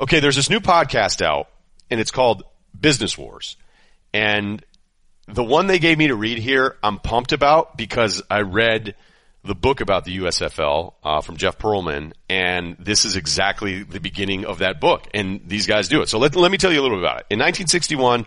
Okay, there's this new podcast out, and it's called Business Wars. And the one they gave me to read here, I'm pumped about because I read the book about the USFL uh, from Jeff Pearlman, and this is exactly the beginning of that book. And these guys do it. So let, let me tell you a little bit about it. In 1961,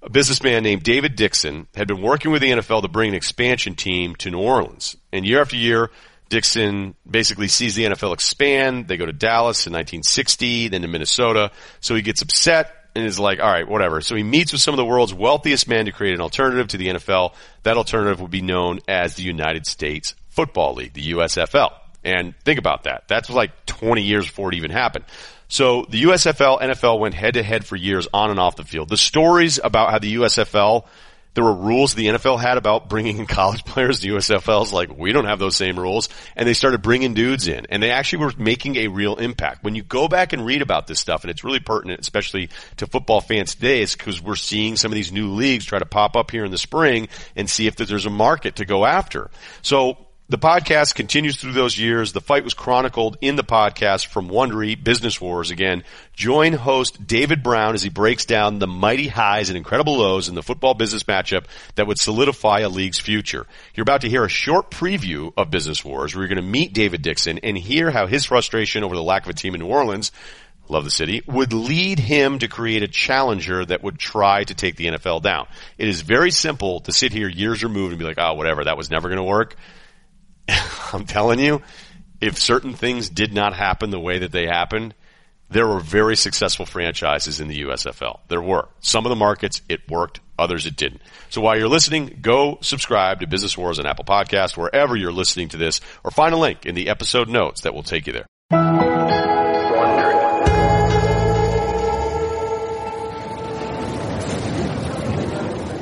a businessman named David Dixon had been working with the NFL to bring an expansion team to New Orleans. And year after year, Dixon basically sees the NFL expand. They go to Dallas in 1960, then to Minnesota. So he gets upset and is like, all right, whatever. So he meets with some of the world's wealthiest men to create an alternative to the NFL. That alternative would be known as the United States Football League, the USFL. And think about that. That's like 20 years before it even happened. So the USFL, NFL went head to head for years on and off the field. The stories about how the USFL there were rules the NFL had about bringing in college players. The USFL's like, we don't have those same rules. And they started bringing dudes in and they actually were making a real impact. When you go back and read about this stuff, and it's really pertinent, especially to football fans today, is because we're seeing some of these new leagues try to pop up here in the spring and see if there's a market to go after. So the podcast continues through those years. The fight was chronicled in the podcast from Wondery Business Wars. Again, join host David Brown as he breaks down the mighty highs and incredible lows in the football business matchup that would solidify a league's future. You're about to hear a short preview of Business Wars where you're going to meet David Dixon and hear how his frustration over the lack of a team in New Orleans love the city, would lead him to create a challenger that would try to take the NFL down. It is very simple to sit here years removed and be like, oh, whatever, that was never going to work. I'm telling you, if certain things did not happen the way that they happened, there were very successful franchises in the USFL. There were. Some of the markets, it worked. Others, it didn't. So while you're listening, go subscribe to Business Wars on Apple Podcast, wherever you're listening to this, or find a link in the episode notes that will take you there.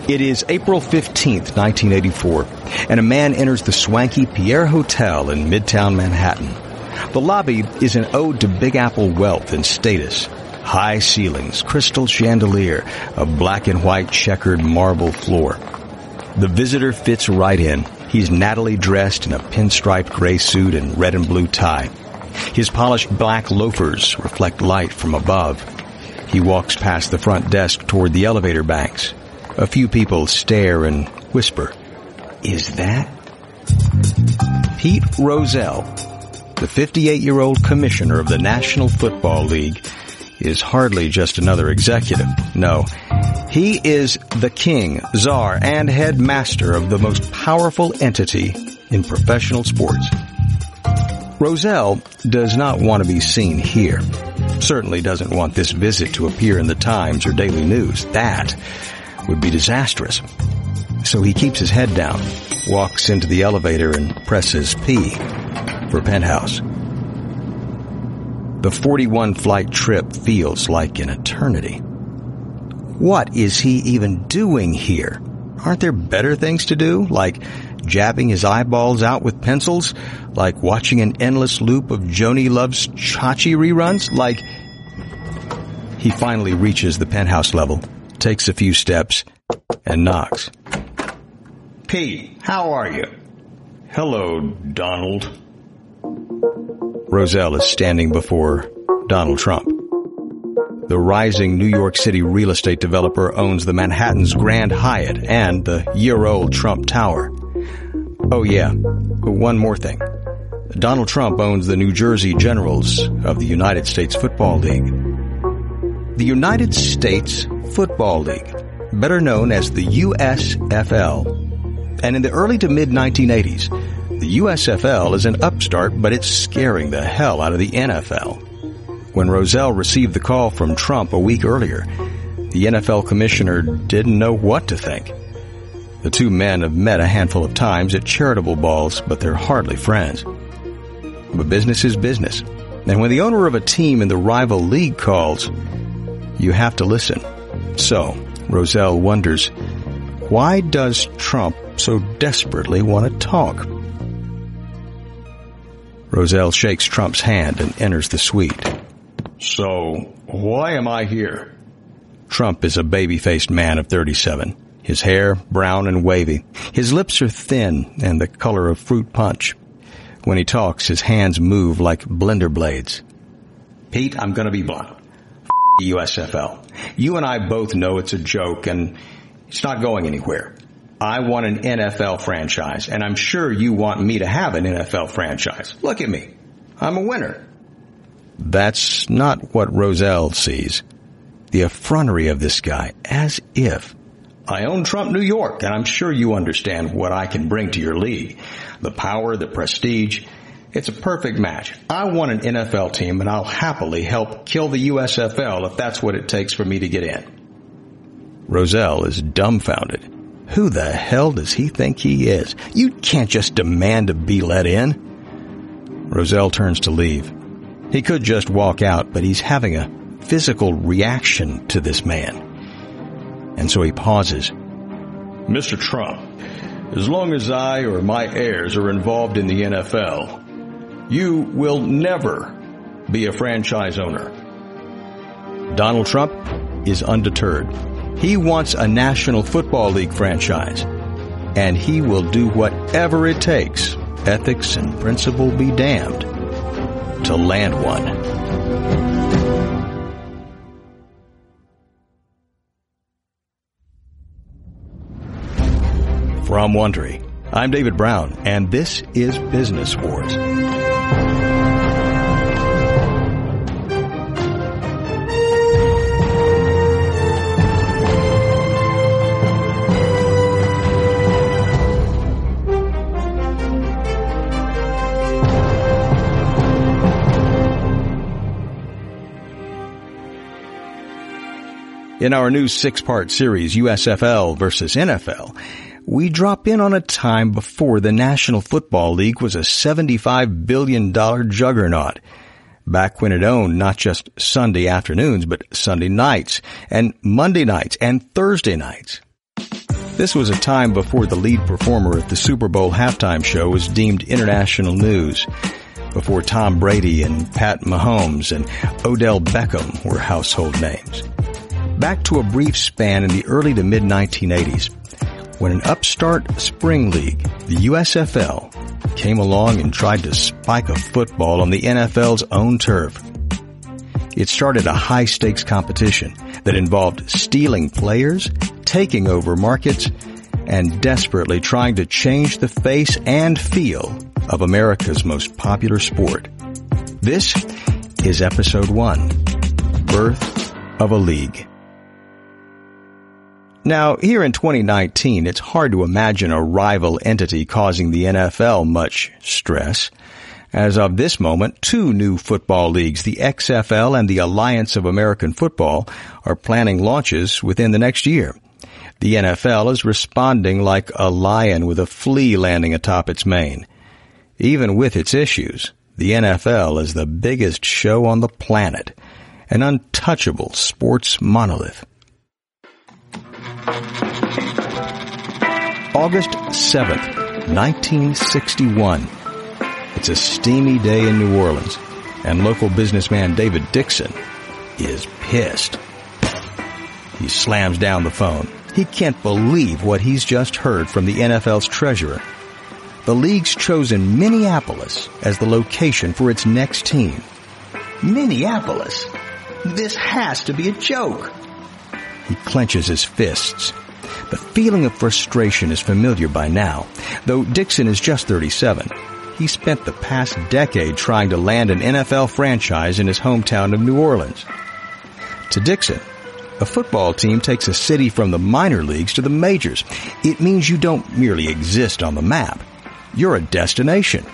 It is April 15th, 1984, and a man enters the swanky Pierre Hotel in Midtown Manhattan. The lobby is an ode to Big Apple wealth and status. High ceilings, crystal chandelier, a black and white checkered marble floor. The visitor fits right in. He's nattily dressed in a pinstriped gray suit and red and blue tie. His polished black loafers reflect light from above. He walks past the front desk toward the elevator banks. A few people stare and whisper, Is that? Pete Rozelle, the 58-year-old commissioner of the National Football League, is hardly just another executive. No, he is the king, czar, and headmaster of the most powerful entity in professional sports. Rozelle does not want to be seen here. Certainly doesn't want this visit to appear in the Times or Daily News. That would be disastrous. So he keeps his head down, walks into the elevator and presses P for penthouse. The 41 flight trip feels like an eternity. What is he even doing here? Aren't there better things to do, like jabbing his eyeballs out with pencils, like watching an endless loop of Joanie Loves Chachi reruns, like he finally reaches the penthouse level takes a few steps, and knocks. Pete, how are you? Hello, Donald. Rozelle is standing before Donald Trump. The rising New York City real estate developer owns the Manhattan's Grand Hyatt and the year-old Trump Tower. Oh yeah, one more thing. Donald Trump owns the New Jersey Generals of the United States Football League. The United States Football League, better known as the USFL. And in the early to mid 1980s, the USFL is an upstart, but it's scaring the hell out of the NFL. When Rozelle received the call from Trump a week earlier, the NFL commissioner didn't know what to think. The two men have met a handful of times at charitable balls, but they're hardly friends. But business is business. And when the owner of a team in the rival league calls, you have to listen. So, Rozelle wonders, why does Trump so desperately want to talk? Rozelle shakes Trump's hand and enters the suite. So, why am I here? Trump is a baby-faced man of 37. His hair brown and wavy. His lips are thin and the color of fruit punch. When he talks, his hands move like blender blades. Pete, I'm gonna be blunt. USFL. You and I both know it's a joke and it's not going anywhere. I want an NFL franchise and I'm sure you want me to have an NFL franchise. Look at me. I'm a winner. That's not what Rozelle sees. The effrontery of this guy, as if. I own Trump New York and I'm sure you understand what I can bring to your league. The power, the prestige. It's a perfect match. I want an NFL team and I'll happily help kill the USFL if that's what it takes for me to get in. Rozelle is dumbfounded. Who the hell does he think he is? You can't just demand to be let in. Rozelle turns to leave. He could just walk out, but he's having a physical reaction to this man. And so he pauses. Mr. Trump, as long as I or my heirs are involved in the NFL, you will never be a franchise owner. Donald Trump is undeterred. He wants a National Football League franchise, and he will do whatever it takes, ethics and principle be damned, to land one. From Wondery, I'm David Brown, and this is Business Wars. In our new six-part series, USFL versus NFL, we drop in on a time before the National Football League was a $75 billion juggernaut. Back when it owned not just Sunday afternoons, but Sunday nights, and Monday nights, and Thursday nights. This was a time before the lead performer at the Super Bowl halftime show was deemed international news. Before Tom Brady and Pat Mahomes and Odell Beckham were household names back to a brief span in the early to mid 1980s when an upstart spring league, the USFL, came along and tried to spike a football on the NFL's own turf. It started a high stakes competition that involved stealing players, taking over markets, and desperately trying to change the face and feel of America's most popular sport. This is episode one, Birth of a League. Now, here in 2019, it's hard to imagine a rival entity causing the NFL much stress. As of this moment, two new football leagues, the XFL and the Alliance of American Football, are planning launches within the next year. The NFL is responding like a lion with a flea landing atop its mane. Even with its issues, the NFL is the biggest show on the planet, an untouchable sports monolith. August 7th, 1961. It's a steamy day in New Orleans, and local businessman David Dixon is pissed. He slams down the phone. He can't believe what he's just heard from the NFL's treasurer. The league's chosen Minneapolis as the location for its next team. Minneapolis? This has to be a joke. He clenches his fists. The feeling of frustration is familiar by now. Though Dixon is just 37, he spent the past decade trying to land an NFL franchise in his hometown of New Orleans. To Dixon, a football team takes a city from the minor leagues to the majors. It means you don't merely exist on the map. You're a destination.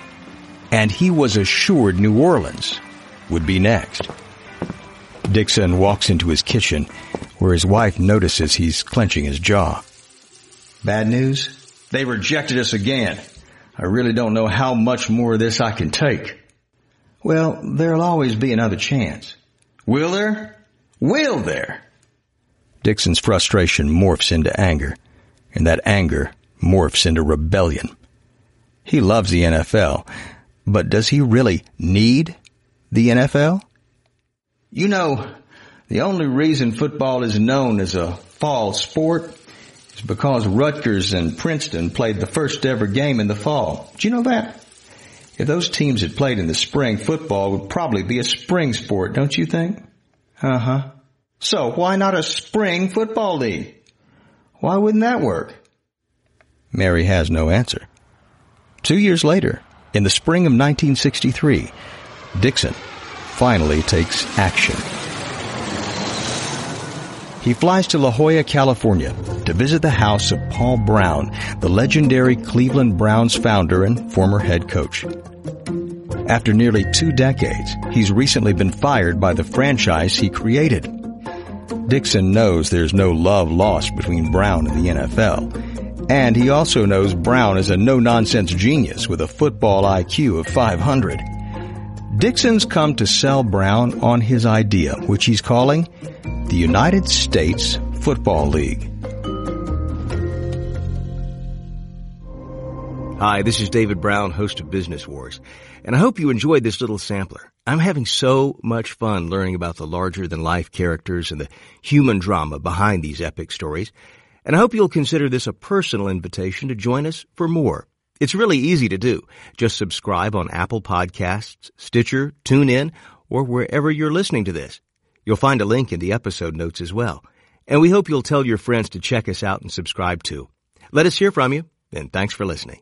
And he was assured New Orleans would be next. Dixon walks into his kitchen where his wife notices he's clenching his jaw. Bad news? They rejected us again. I really don't know how much more of this I can take. Well, there'll always be another chance. Will there? Will there? Dixon's frustration morphs into anger, and that anger morphs into rebellion. He loves the NFL, but does he really need the NFL? You know, the only reason football is known as a fall sport is because Rutgers and Princeton played the first ever game in the fall. Do you know that? If those teams had played in the spring, football would probably be a spring sport, don't you think? Uh huh. So why not a spring football league? Why wouldn't that work? Mary has no answer. Two years later, in the spring of 1963, Dixon finally takes action. He flies to La Jolla, California to visit the house of Paul Brown, the legendary Cleveland Browns founder and former head coach. After nearly two decades, he's recently been fired by the franchise he created. Dixon knows there's no love lost between Brown and the NFL. And he also knows Brown is a no-nonsense genius with a football IQ of 500. Dixon's come to sell Brown on his idea, which he's calling the United States Football League. Hi, this is David Brown, host of Business Wars, and I hope you enjoyed this little sampler. I'm having so much fun learning about the larger than life characters and the human drama behind these epic stories, and I hope you'll consider this a personal invitation to join us for more. It's really easy to do. Just subscribe on Apple Podcasts, Stitcher, TuneIn, or wherever you're listening to this. You'll find a link in the episode notes as well. And we hope you'll tell your friends to check us out and subscribe too. Let us hear from you, and thanks for listening.